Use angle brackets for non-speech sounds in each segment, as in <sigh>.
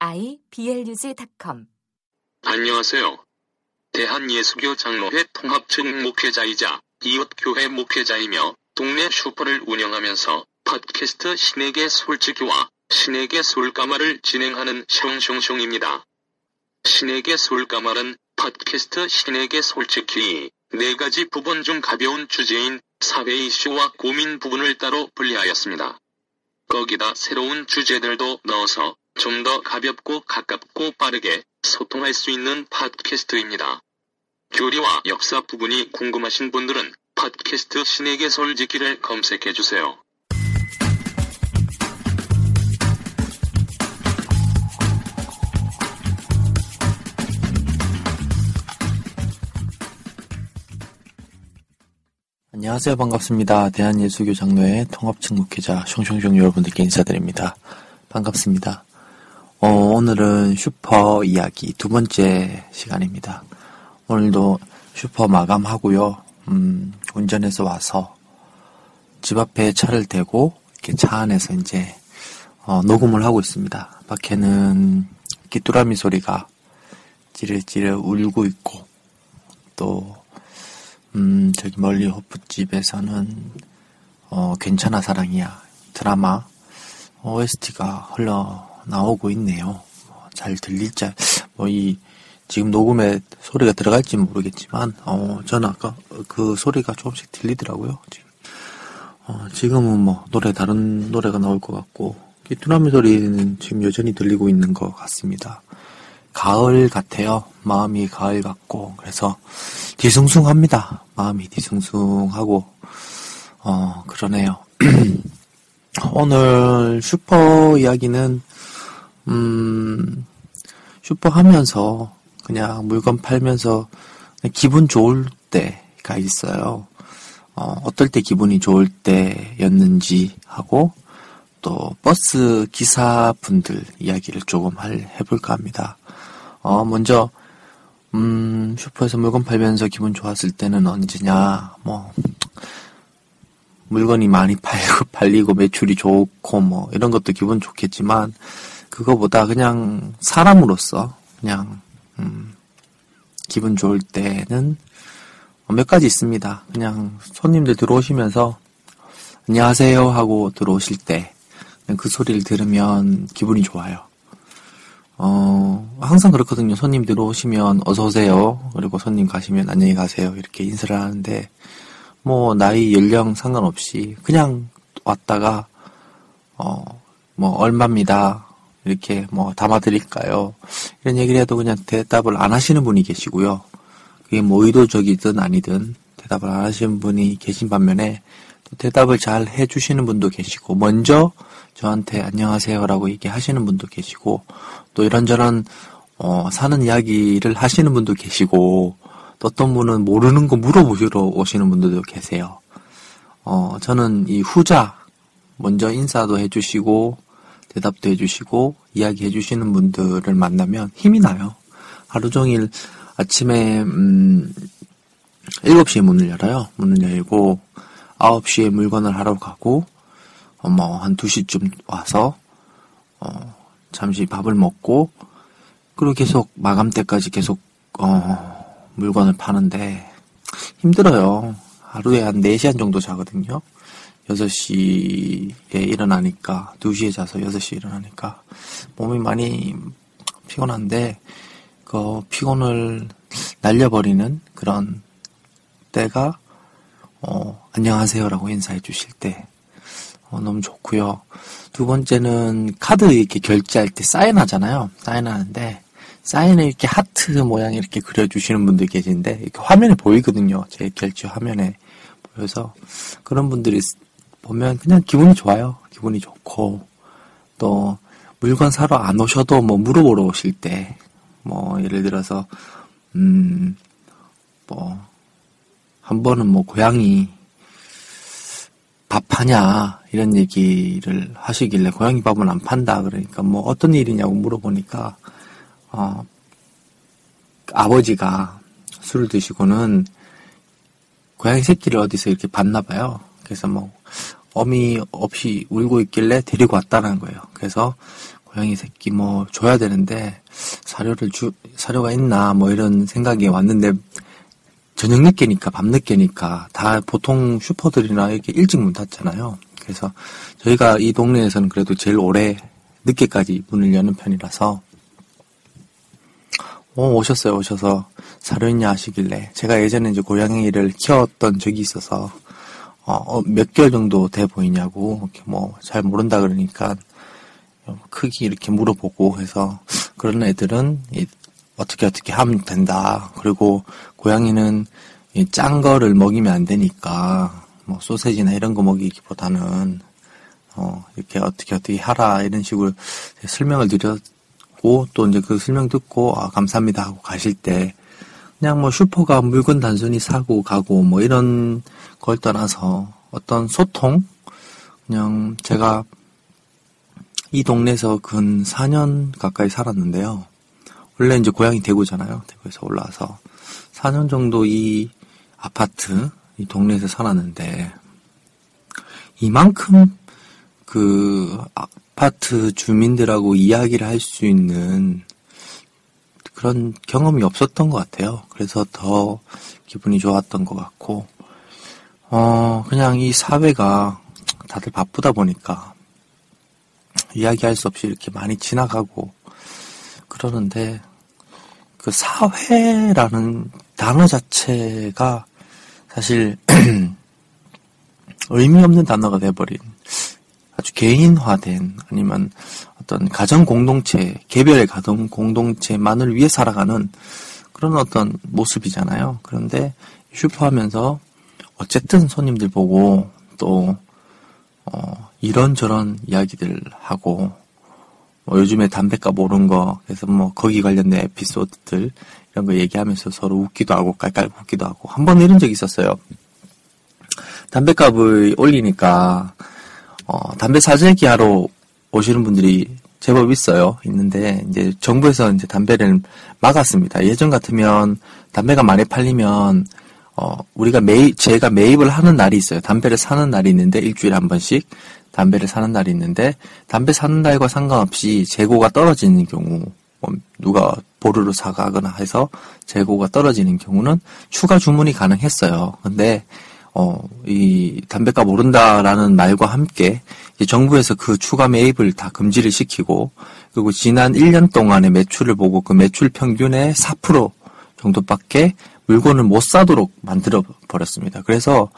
iblog.com 안녕하세요. 대한예수교 장로회 통합측 목회자이자 이웃교회 목회자이며 동네 슈퍼를 운영하면서 팟캐스트 신에게 솔직히와 신에게 솔까말을 진행하는 숑숑숑입니다. 신에게 솔까말은 팟캐스트 신에게 솔직히 네 가지 부분 중 가벼운 주제인 사회 이슈와 고민 부분을 따로 분리하였습니다. 거기다 새로운 주제들도 넣어서 좀 더 가볍고 가깝고 빠르게 소통할 수 있는 팟캐스트입니다. 교리와 역사 부분이 궁금하신 분들은 팟캐스트 신에게 솔직히를 검색해 주세요. 안녕하세요. 반갑습니다. 대한예수교 장로회 통합측 목회자 숑숑숑 여러분들께 인사드립니다. 반갑습니다. 어, 오늘은 슈퍼 이야기 두 번째 시간입니다. 오늘도 슈퍼 마감하고요. 음, 운전해서 와서 집 앞에 차를 대고 이렇게 차 안에서 이제 어, 녹음을 하고 있습니다. 밖에는 귀뚜라미 소리가 찌르찌르 울고 있고 또 음, 저기 멀리 호프집에서는 어, 괜찮아 사랑이야 드라마 OST가 흘러 나오고 있네요. 어, 잘 들릴지 뭐 이 지금 녹음에 소리가 들어갈지 모르겠지만 어, 저는 아까 그 소리가 조금씩 들리더라고요. 지금 어, 지금은 뭐 노래 다른 노래가 나올 것 같고 귀뚜라미 소리는 지금 여전히 들리고 있는 것 같습니다. 가을 같아요. 마음이 가을 같고 그래서 뒤숭숭합니다. 마음이 뒤숭숭하고 어 그러네요. <clears throat> 오늘 슈퍼 이야기는 음 슈퍼 하면서 그냥 물건 팔면서 기분 좋을 때가 있어요. 어, 어떨 때 기분이 좋을 때였는지 하고 또 버스 기사분들 이야기를 조금 할, 해볼까 합니다. 어, 먼저 음, 슈퍼에서 물건 팔면서 기분 좋았을 때는 언제냐, 뭐, 물건이 많이 팔고, <laughs> 팔리고 매출이 좋고, 뭐, 이런 것도 기분 좋겠지만, 그거보다 그냥 사람으로서, 그냥, 음, 기분 좋을 때는 몇 가지 있습니다. 그냥 손님들 들어오시면서, 안녕하세요 하고 들어오실 때, 그 소리를 들으면 기분이 좋아요. 어, 항상 그렇거든요. 손님 들어오시면 어서오세요. 그리고 손님 가시면 안녕히 가세요. 이렇게 인사를 하는데, 뭐, 나이, 연령 상관없이 그냥 왔다가, 어, 뭐, 얼마입니다. 이렇게 뭐, 담아드릴까요? 이런 얘기를 해도 그냥 대답을 안 하시는 분이 계시고요. 그게 뭐, 의도적이든 아니든 대답을 안 하시는 분이 계신 반면에, 또 대답을 잘 해주시는 분도 계시고, 먼저 저한테 안녕하세요라고 얘기하시는 분도 계시고, 또 이런저런 어, 사는 이야기를 하시는 분도 계시고 또 어떤 분은 모르는 거 물어보시러 오시는 분들도 계세요. 어, 저는 이 후자 먼저 인사도 해주시고 대답도 해주시고 이야기 해주시는 분들을 만나면 힘이 나요. 하루 종일 아침에 음, 7시에 문을 열어요. 문을 열고 9시에 물건을 하러 가고 어, 뭐한 2시쯤 와서 어, 잠시 밥을 먹고 그리고 계속 마감 때까지 계속 어, 물건을 파는데 힘들어요. 하루에 한 4시간 정도 자거든요. 6시에 일어나니까 2시에 자서 6시에 일어나니까 몸이 많이 피곤한데 그 피곤을 날려버리는 그런 때가 어, 안녕하세요라고 인사해 주실 때 어, 너무 좋고요. 두 번째는 카드 이렇게 결제할 때 사인하잖아요. 사인하는데 사인을 이렇게 하트 모양 이렇게 그려주시는 분들 계신데 이렇게 화면에 보이거든요. 제 결제 화면에 보여서 그런 분들이 보면 그냥 기분이 좋아요. 기분이 좋고 또 물건 사러 안 오셔도 뭐 물어보러 오실 때 뭐 예를 들어서 음 뭐 한 번은 뭐 고양이 밥하냐 이런 얘기를 하시길래 고양이 밥은 안 판다 그러니까 뭐 어떤 일이냐고 물어보니까 어 아버지가 술을 드시고는 고양이 새끼를 어디서 이렇게 봤나 봐요. 그래서 뭐 어미 없이 울고 있길래 데리고 왔다는 거예요. 그래서 고양이 새끼 뭐 줘야 되는데 사료를 주 사료가 있나 뭐 이런 생각이 왔는데 저녁 늦게니까 밤 늦게니까 다 보통 슈퍼들이나 이렇게 일찍 문 닫잖아요. 그래서 저희가 이 동네에서는 그래도 제일 오래 늦게까지 문을 여는 편이라서 어, 오셨어요, 오셔서 사료 있냐 하시길래 제가 예전에 이제 고양이를 키웠던 적이 있어서 어, 어, 몇 개월 정도 돼 보이냐고 이렇게 뭐 잘 모른다 그러니까 크기 이렇게 물어보고 해서 그런 애들은 이, 어떻게 어떻게 하면 된다. 그리고 고양이는 이짠 거를 먹이면 안 되니까 뭐 소세지나 이런 거 먹이기보다는 어 이렇게 어떻게 어떻게 하라 이런 식으로 설명을 드렸고 또 이제 그 설명 듣고 아 감사합니다 하고 가실 때 그냥 뭐 슈퍼가 물건 단순히 사고 가고 뭐 이런 걸 떠나서 어떤 소통 그냥 제가 이 동네에서 근 4년 가까이 살았는데요. 원래 이제 고향이 대구잖아요. 대구에서 올라와서 4년 정도 이 아파트, 이 동네에서 살았는데, 이만큼 그 아파트 주민들하고 이야기를 할 수 있는 그런 경험이 없었던 것 같아요. 그래서 더 기분이 좋았던 것 같고, 어, 그냥 이 사회가 다들 바쁘다 보니까 이야기할 수 없이 이렇게 많이 지나가고 그러는데 그 사회라는 단어 자체가 사실 <clears throat> 의미 없는 단어가 돼버린 아주 개인화된 아니면 어떤 가정 공동체 개별의 가정 공동체만을 위해 살아가는 그런 어떤 모습이잖아요. 그런데 슈퍼 하면서 어쨌든 손님들 보고 또 어, 이런저런 이야기들 하고 뭐 요즘에 담배값 오른 거 그래서 뭐 거기 관련된 에피소드들 이런 거 얘기하면서 서로 웃기도 하고 깔깔 웃기도 하고 한 번 이런 적이 있었어요. 담배값을 올리니까 어, 담배 사재기 하러 오시는 분들이 제법 있어요. 있는데 이제 정부에서 이제 담배를 막았습니다. 예전 같으면 담배가 많이 팔리면 어, 우리가 매입, 제가 매입을 하는 날이 있어요. 담배를 사는 날이 있는데 일주일에 한 번씩 담배를 사는 날이 있는데 담배 사는 날과 상관없이 재고가 떨어지는 경우 뭐 누가 보루로 사가거나 해서 재고가 떨어지는 경우는 추가 주문이 가능했어요. 근데 어, 이 담배값 오른다라는 말과 함께 정부에서 그 추가 매입을 다 금지를 시키고 그리고 지난 1년 동안의 매출을 보고 그 매출 평균의 4% 정도밖에 물건을 못 사도록 만들어 버렸습니다. 그래서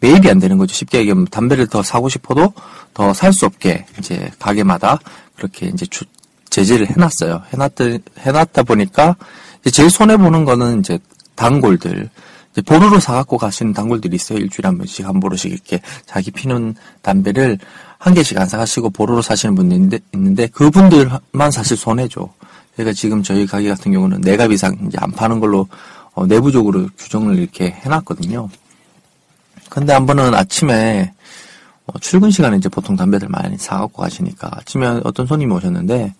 매입이 안 되는 거죠. 쉽게 얘기하면 담배를 더 사고 싶어도 더 살 수 없게 이제 가게마다 그렇게 이제 주, 제재를 해놨어요. 해놨다 해놨다 보니까 제일 손해 보는 거는 이제 단골들. 보루로 사갖고 가시는 단골들이 있어요. 일주일에 한 번씩 한 보루씩 이렇게 자기 피는 담배를 한 개씩 안 사가시고 보루로 사시는 분들 있는데, 그분들만 사실 손해죠. 그러니까 지금 저희 가게 같은 경우는 네갑 이상 이제 안 파는 걸로 어, 내부적으로 규정을 이렇게 해놨거든요. 근데 한 번은 아침에 어, 출근 시간에 이제 보통 담배들 많이 사갖고 가시니까 아침에 어떤 손님이 오셨는데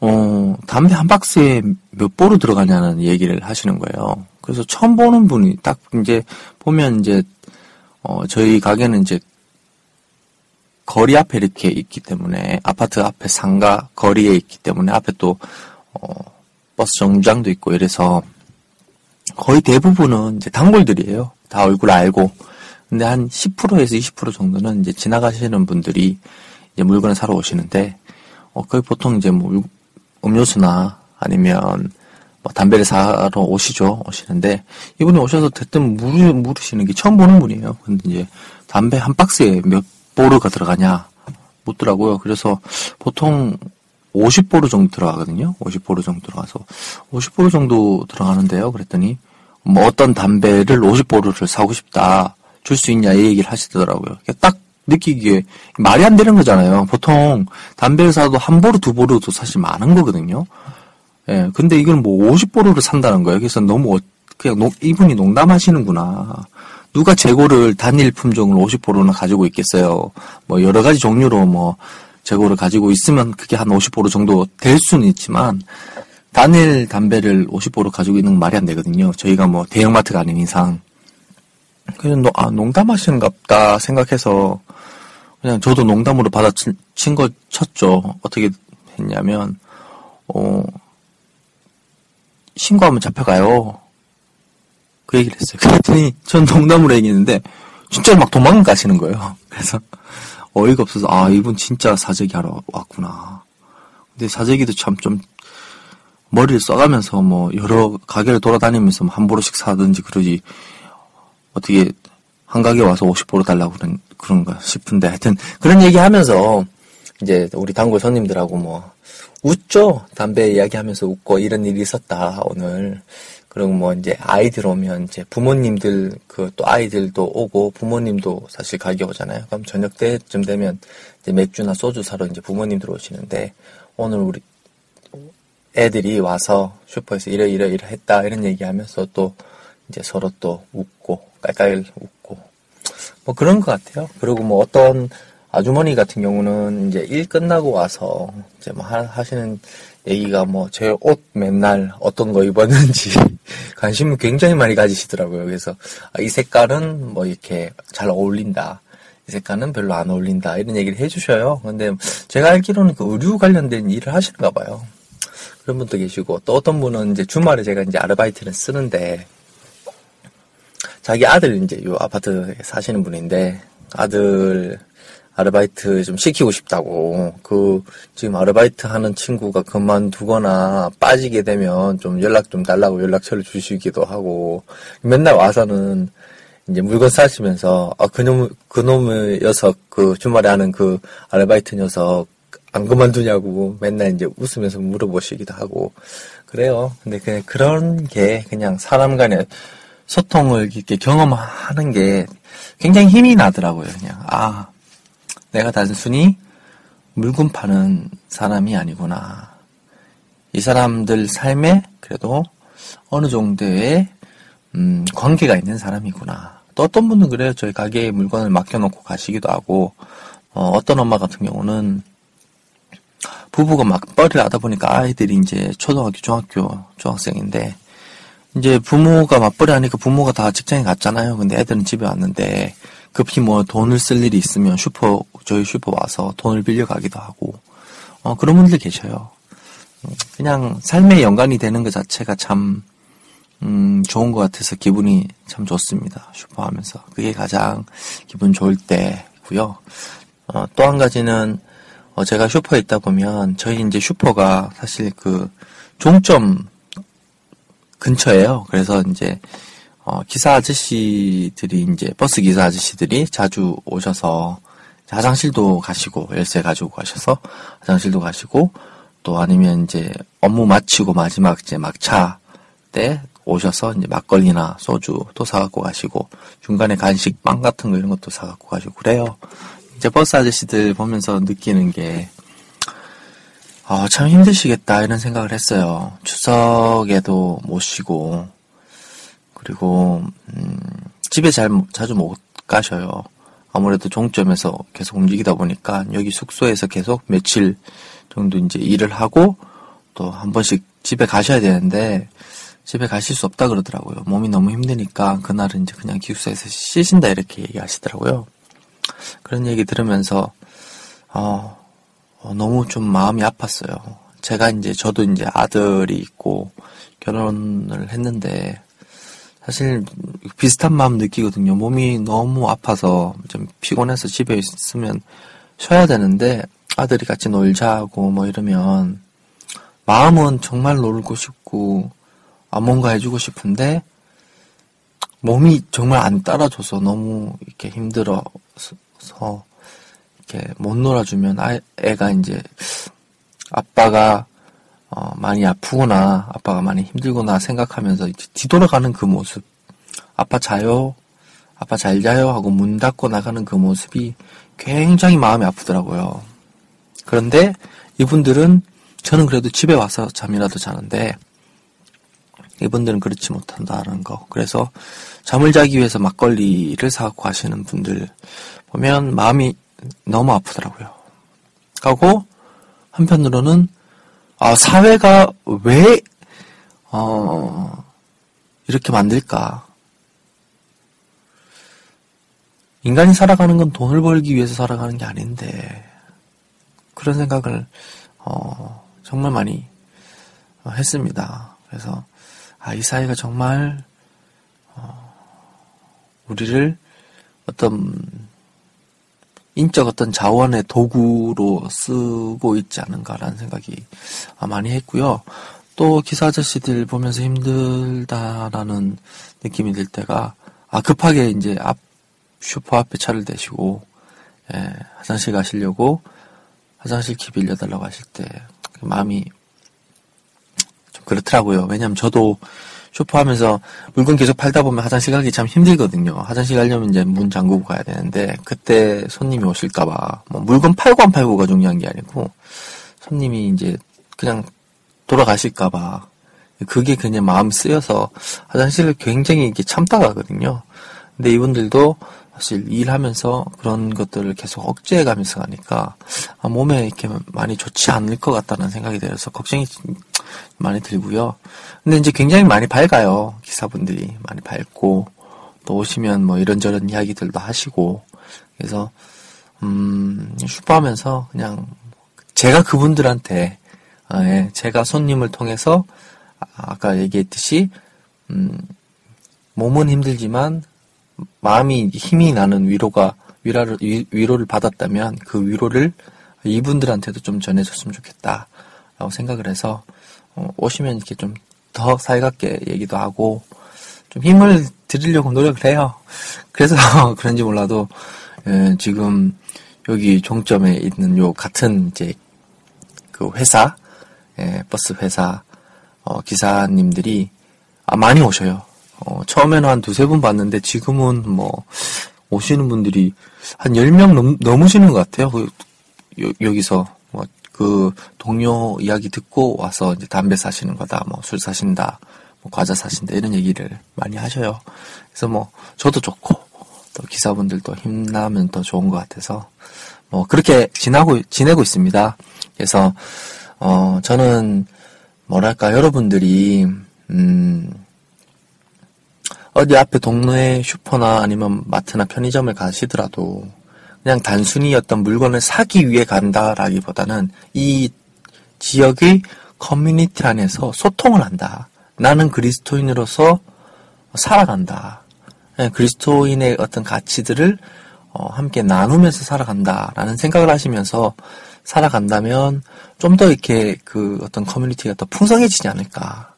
어, 담배 한 박스에 몇 보루 들어가냐는 얘기를 하시는 거예요. 그래서 처음 보는 분이 딱 이제 보면 이제 어, 저희 가게는 이제 거리 앞에 이렇게 있기 때문에 아파트 앞에 상가 거리에 있기 때문에 앞에 또 어, 버스 정류장도 있고 이래서 거의 대부분은 이제 단골들이에요. 다 얼굴 알고. 근데 한 10%에서 20% 정도는 이제 지나가시는 분들이 이제 물건을 사러 오시는데, 어, 거의 보통 이제 뭐 음료수나 아니면 뭐 담배를 사러 오시죠. 오시는데, 이분이 오셔서 대뜸 물으, 물으시는 게 처음 보는 분이에요. 근데 이제 담배 한 박스에 몇 보르가 들어가냐 묻더라고요. 그래서 보통 50보르 정도 들어가거든요. 50보르 정도 들어가서 50보르 정도 들어가는데요. 그랬더니 뭐 어떤 담배를 50보르를 사고 싶다. 줄 수 있냐 이 얘기를 하시더라고요. 딱 느끼기에 말이 안 되는 거잖아요. 보통 담배를 사도 한 보르 두 보르도 사실 많은 거거든요. 예, 근데 이건 뭐 50보루를 산다는 거예요. 그래서 너무 어- 그냥 농- 이분이 농담하시는구나. 누가 재고를 단일 품종을 50보루나 가지고 있겠어요. 뭐 여러 가지 종류로 뭐 재고를 가지고 있으면 그게 한 50보루 정도 될 수는 있지만 단일 담배를 50보루 가지고 있는 건 말이 안 되거든요. 저희가 뭐 대형마트가 아닌 이상. 그래서 노- 아, 농담하시는가 보다 생각해서 그냥 저도 농담으로 받아친 거 쳤죠. 어떻게 했냐면, 어, 신고하면 잡혀가요. 그 얘기를 했어요. 그랬더니 전 농담으로 얘기했는데 진짜로 막 도망가시는 거예요. <laughs> 그래서 어이가 없어서 아 이분 진짜 사재기 하러 왔구나. 근데 사재기도 참 좀 머리를 써가면서 뭐 여러 가게를 돌아다니면서 뭐한 보로씩 사든지 그러지 어떻게 한 가게 와서 50보로 달라고 그런 그런가 싶은데 하여튼 그런 얘기 하면서 이제 우리 단골 손님들하고 뭐 웃죠. 담배 이야기하면서 웃고 이런 일이 있었다 오늘. 그리고 뭐 이제 아이들 오면 이제 부모님들 그 또 아이들도 오고 부모님도 사실 가게 오잖아요. 그럼 저녁 때쯤 되면 이제 맥주나 소주 사러 이제 부모님들 오시는데 오늘 우리 애들이 와서 슈퍼에서 이래 했다 이런 얘기하면서 또 이제 서로 또 웃고 깔깔 웃고. 뭐 그런 것 같아요. 그리고 뭐 어떤 아주머니 같은 경우는 이제 일 끝나고 와서 이제 뭐 하, 하시는 얘기가 뭐 제 옷 맨날 어떤 거 입었는지 <laughs> 관심을 굉장히 많이 가지시더라고요. 그래서 아, 이 색깔은 뭐 이렇게 잘 어울린다. 이 색깔은 별로 안 어울린다. 이런 얘기를 해주셔요. 근데 제가 알기로는 그 의류 관련된 일을 하시는가 봐요. 그런 분도 계시고 또 어떤 분은 이제 주말에 제가 이제 아르바이트를 쓰는데 자기 아들 이제 요 아파트에 사시는 분인데 아들 아르바이트 좀 시키고 싶다고 그 지금 아르바이트 하는 친구가 그만두거나 빠지게 되면 좀 연락 좀 달라고 연락처를 주시기도 하고 맨날 와서는 이제 물건 사시면서 아 그놈 그놈의 녀석 그 주말에 하는 그 아르바이트 녀석 안 그만두냐고 맨날 이제 웃으면서 물어보시기도 하고 그래요. 근데 그냥 그런 게 그냥 사람 간의 소통을 이렇게 경험하는 게 굉장히 힘이 나더라고요. 그냥 아 내가 단순히 물건 파는 사람이 아니구나. 이 사람들 삶에 그래도 어느 정도의 음, 관계가 있는 사람이구나. 또 어떤 분은 그래요. 저희 가게에 물건을 맡겨놓고 가시기도 하고 어, 떤 엄마 같은 경우는 부부가 맞벌이를 하다 보니까 아이들이 이제 초등학교, 중학교, 중학생인데 이제 부모가 맞벌이 하니까 부모가 다 직장에 갔잖아요. 근데 애들은 집에 왔는데 급히 뭐 돈을 쓸 일이 있으면 슈퍼 저희 슈퍼 와서 돈을 빌려 가기도 하고 어, 그런 분들 계셔요. 음, 그냥 삶의 연관이 되는 것 자체가 참 음, 좋은 것 같아서 기분이 참 좋습니다. 슈퍼 하면서 그게 가장 기분 좋을 때고요. 어, 또 한 가지는 어, 제가 슈퍼에 있다 보면 저희 이제 슈퍼가 사실 그 종점 근처에요. 그래서 이제 어, 기사 아저씨들이 이제 버스 기사 아저씨들이 자주 오셔서 화장실도 가시고 열쇠 가지고 가셔서 화장실도 가시고 또 아니면 이제 업무 마치고 마지막 이제 막차 때 오셔서 이제 막걸리나 소주 또 사갖고 가시고 중간에 간식 빵 같은 거 이런 것도 사갖고 가시고 그래요. 이제 버스 아저씨들 보면서 느끼는 게 아, 참 힘드시겠다 이런 생각을 했어요. 추석에도 못 쉬고 그리고 음, 집에 잘 자주 못 가셔요. 아무래도 종점에서 계속 움직이다 보니까 여기 숙소에서 계속 며칠 정도 이제 일을 하고 또 한 번씩 집에 가셔야 되는데 집에 가실 수 없다 그러더라고요. 몸이 너무 힘드니까 그날은 이제 그냥 기숙사에서 쉬신다 이렇게 얘기하시더라고요. 그런 얘기 들으면서 어, 어, 너무 좀 마음이 아팠어요. 제가 이제 저도 이제 아들이 있고 결혼을 했는데 사실 비슷한 마음 느끼거든요. 몸이 너무 아파서 좀 피곤해서 집에 있으면 쉬어야 되는데 아들이 같이 놀자고 뭐 이러면 마음은 정말 놀고 싶고 아 뭔가 해주고 싶은데 몸이 정말 안 따라줘서 너무 이렇게 힘들어서 이렇게 못 놀아주면 아, 애가 이제 아빠가 어, 많이 아프구나, 아빠가 많이 힘들구나 생각하면서 뒤돌아가는 그 모습, 아빠 자요, 아빠 잘 자요 하고 문 닫고 나가는 그 모습이 굉장히 마음이 아프더라고요. 그런데 이분들은 저는 그래도 집에 와서 잠이라도 자는데 이분들은 그렇지 못한다는 거. 그래서 잠을 자기 위해서 막걸리를 사갖고 하시는 분들 보면 마음이 너무 아프더라고요. 하고 한편으로는 아, 사회가 왜 어, 이렇게 만들까? 인간이 살아가는 건 돈을 벌기 위해서 살아가는 게 아닌데 그런 생각을 어, 정말 많이 했습니다. 그래서 아, 이 사회가 정말 어, 우리를 어떤 인적 어떤 자원의 도구로 쓰고 있지 않은가라는 생각이 많이 했고요. 또 기사 아저씨들 보면서 힘들다라는 느낌이 들 때가 아 급하게 이제 앞 슈퍼 앞에 차를 대시고 예, 화장실 가시려고 화장실 키 빌려달라고 하실 때 마음이 좀 그렇더라고요. 왜냐면 저도 쇼파하면서 물건 계속 팔다 보면 화장실 가기 참 힘들거든요. 화장실 가려면 이제 문 잠그고 가야 되는데 그때 손님이 오실까봐 뭐 물건 팔고 안 팔고가 중요한 게 아니고 손님이 이제 그냥 돌아가실까봐 그게 그냥 마음 쓰여서 화장실을 굉장히 이렇게 참다 가거든요. 근데 이분들도 사실 일하면서 그런 것들을 계속 억제해 가면서 가니까 아, 몸에 이렇게 많이 좋지 않을 것 같다는 생각이 들어서 걱정이 많이 들고요. 근데 이제 굉장히 많이 밝아요. 기사분들이 많이 밝고 또 오시면 뭐 이런저런 이야기들도 하시고 그래서 음 슈퍼하면서 그냥 제가 그분들한테 아, 예, 제가 손님을 통해서 아까 얘기했듯이 음 몸은 힘들지만 마음이 힘이 나는 위로가 위로를 위로를 받았다면 그 위로를 이분들한테도 좀 전해줬으면 좋겠다라고 생각을 해서 어, 오시면 이렇게 좀 더 살갑게 얘기도 하고 좀 힘을 드리려고 노력을 해요. 그래서 <laughs> 그런지 몰라도 예, 지금 여기 종점에 있는 요 같은 이제 그 회사 예, 버스 회사 어, 기사님들이 아, 많이 오셔요. 어, 처음에는 한 두세 분 봤는데 지금은 뭐 오시는 분들이 한 10명 넘, 넘으시는 것 같아요. 그, 여, 여기서 뭐 그 동료 이야기 듣고 와서 이제 담배 사시는 거다, 뭐 술 사신다, 뭐 과자 사신다 이런 얘기를 많이 하셔요. 그래서 뭐 저도 좋고 또 기사분들도 힘나면 더 좋은 것 같아서 뭐 그렇게 지나고 지내고 있습니다. 그래서 어 저는 뭐랄까 여러분들이 음 어디 앞에 동네 슈퍼나 아니면 마트나 편의점을 가시더라도 그냥 단순히 어떤 물건을 사기 위해 간다라기보다는 이 지역의 커뮤니티 안에서 소통을 한다. 나는 그리스도인으로서 살아간다. 예, 그리스도인의 어떤 가치들을 어, 함께 나누면서 살아간다라는 생각을 하시면서 살아간다면 좀 더 이렇게 그 어떤 커뮤니티가 더 풍성해지지 않을까.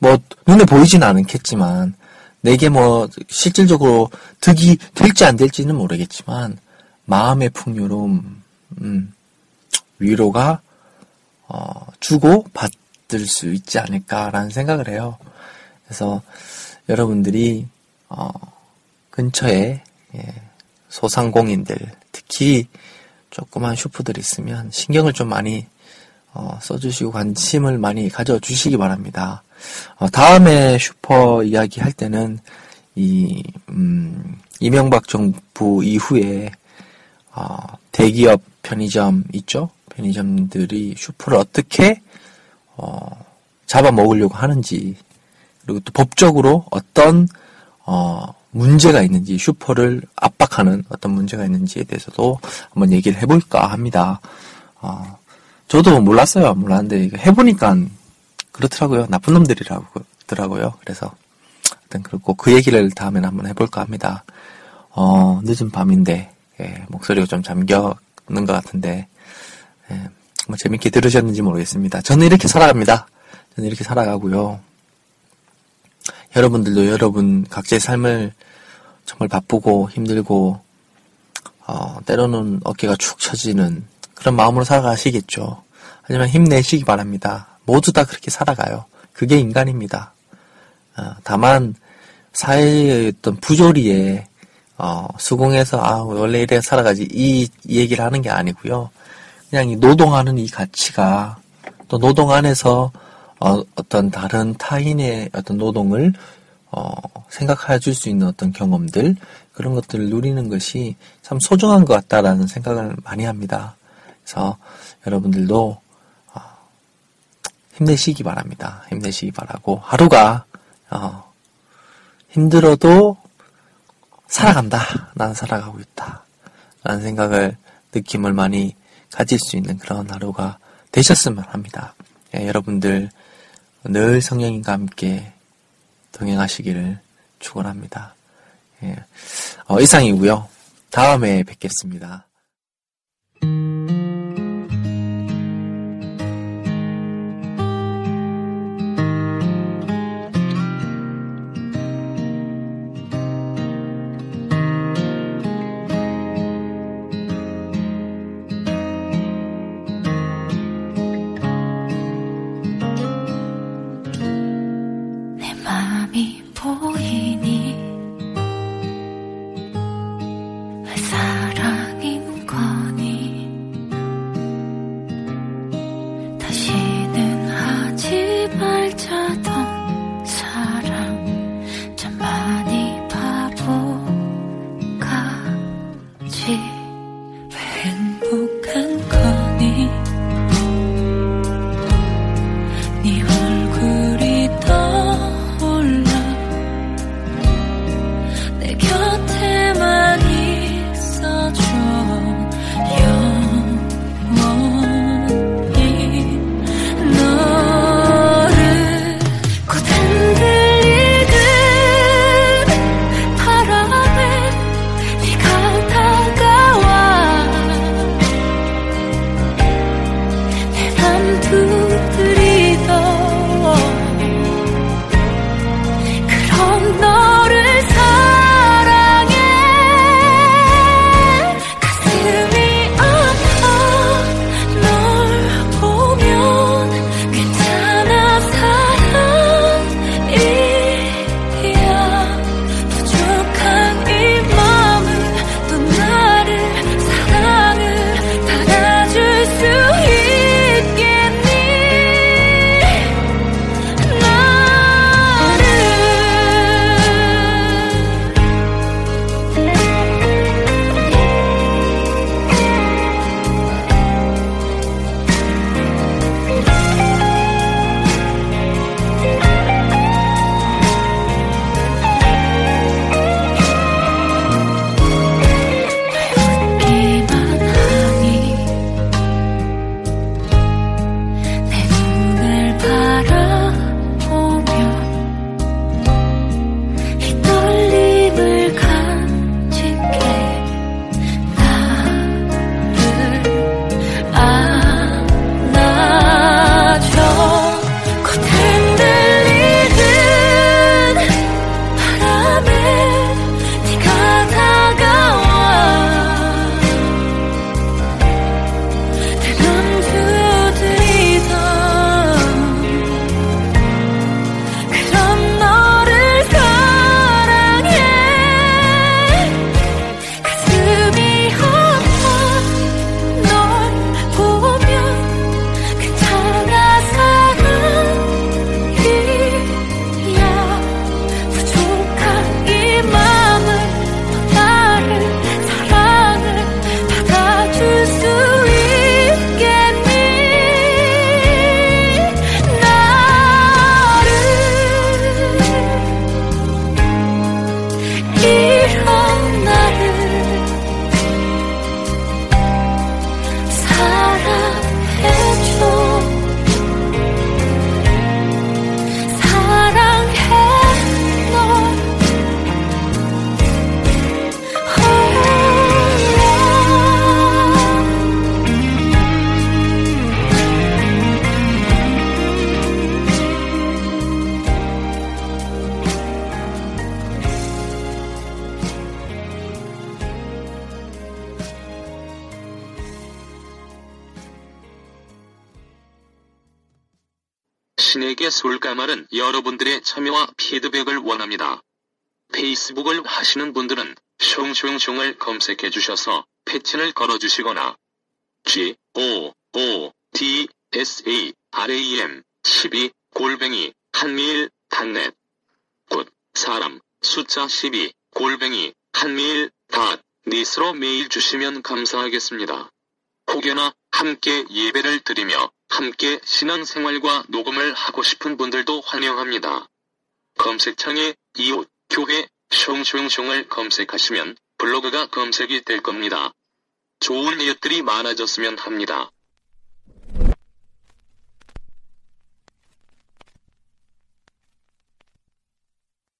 뭐 눈에 보이지는 않겠지만 내게 뭐 실질적으로 득이 될지 안 될지는 모르겠지만 마음의 풍요로움, 음, 위로가 어, 주고 받을 수 있지 않을까라는 생각을 해요. 그래서 여러분들이 어, 근처에 예, 소상공인들 특히 조그만 슈퍼들 있으면 신경을 좀 많이 어, 써주시고 관심을 많이 가져주시기 바랍니다. 어, 다음에 슈퍼 이야기 할 때는 이 음, 이명박 정부 이후에 어, 대기업 편의점 있죠? 편의점들이 슈퍼를 어떻게 어, 잡아먹으려고 하는지 그리고 또 법적으로 어떤 어, 문제가 있는지 슈퍼를 압박하는 어떤 문제가 있는지에 대해서도 한번 얘기를 해볼까 합니다. 어, 저도 몰랐어요. 몰랐는데 해보니까 그렇더라고요. 나쁜 놈들이라고더라고요. 그래서 하여튼 그렇고 그 얘기를 다음에 한번 해볼까 합니다. 어, 늦은 밤인데 예, 목소리가 좀 잠겨는 것 같은데 예, 뭐 재밌게 들으셨는지 모르겠습니다. 저는 이렇게 살아갑니다. 저는 이렇게 살아가고요. 여러분들도 여러분 각자의 삶을 정말 바쁘고 힘들고 어, 때로는 어깨가 축 처지는 그런 마음으로 살아가시겠죠. 하지만 힘내시기 바랍니다. 모두 다 그렇게 살아가요. 그게 인간입니다. 어, 다만 사회의 어떤 부조리에 어, 수공해서 아 원래 이래 살아가지 이, 이 얘기를 하는 게 아니고요. 그냥 이 노동하는 이 가치가 또 노동 안에서 어, 어떤 다른 타인의 어떤 노동을 어, 생각해 줄 수 있는 어떤 경험들 그런 것들을 누리는 것이 참 소중한 것 같다라는 생각을 많이 합니다. 그래서 여러분들도 힘내시기 바랍니다. 힘내시기 바라고 하루가 어, 힘들어도 살아간다. 난 살아가고 있다. 라는 생각을 느낌을 많이 가질 수 있는 그런 하루가 되셨으면 합니다. 예, 여러분들 늘 성령님과 함께 동행하시기를 축원합니다. 예, 어, 이상이고요. 다음에 뵙겠습니다. 말은 여러분들의 참여와 피드백을 원합니다. 페이스북을 하시는 분들은 숑숑숑을 검색해 주셔서 페친을 걸어 주시거나 G O O D S A R A M 12 골뱅이 한메일 dot net good 사람 숫자 12 골뱅이 한메일 dot net으로 메일 주시면 감사하겠습니다. 혹여나 함께 예배를 드리며 함께 신앙생활과 녹음을 하고 싶은 분들도 환영합니다. 검색창에 이웃, 교회, 숑숑숑을 검색하시면 블로그가 검색이 될 겁니다. 좋은 이웃들이 많아졌으면 합니다.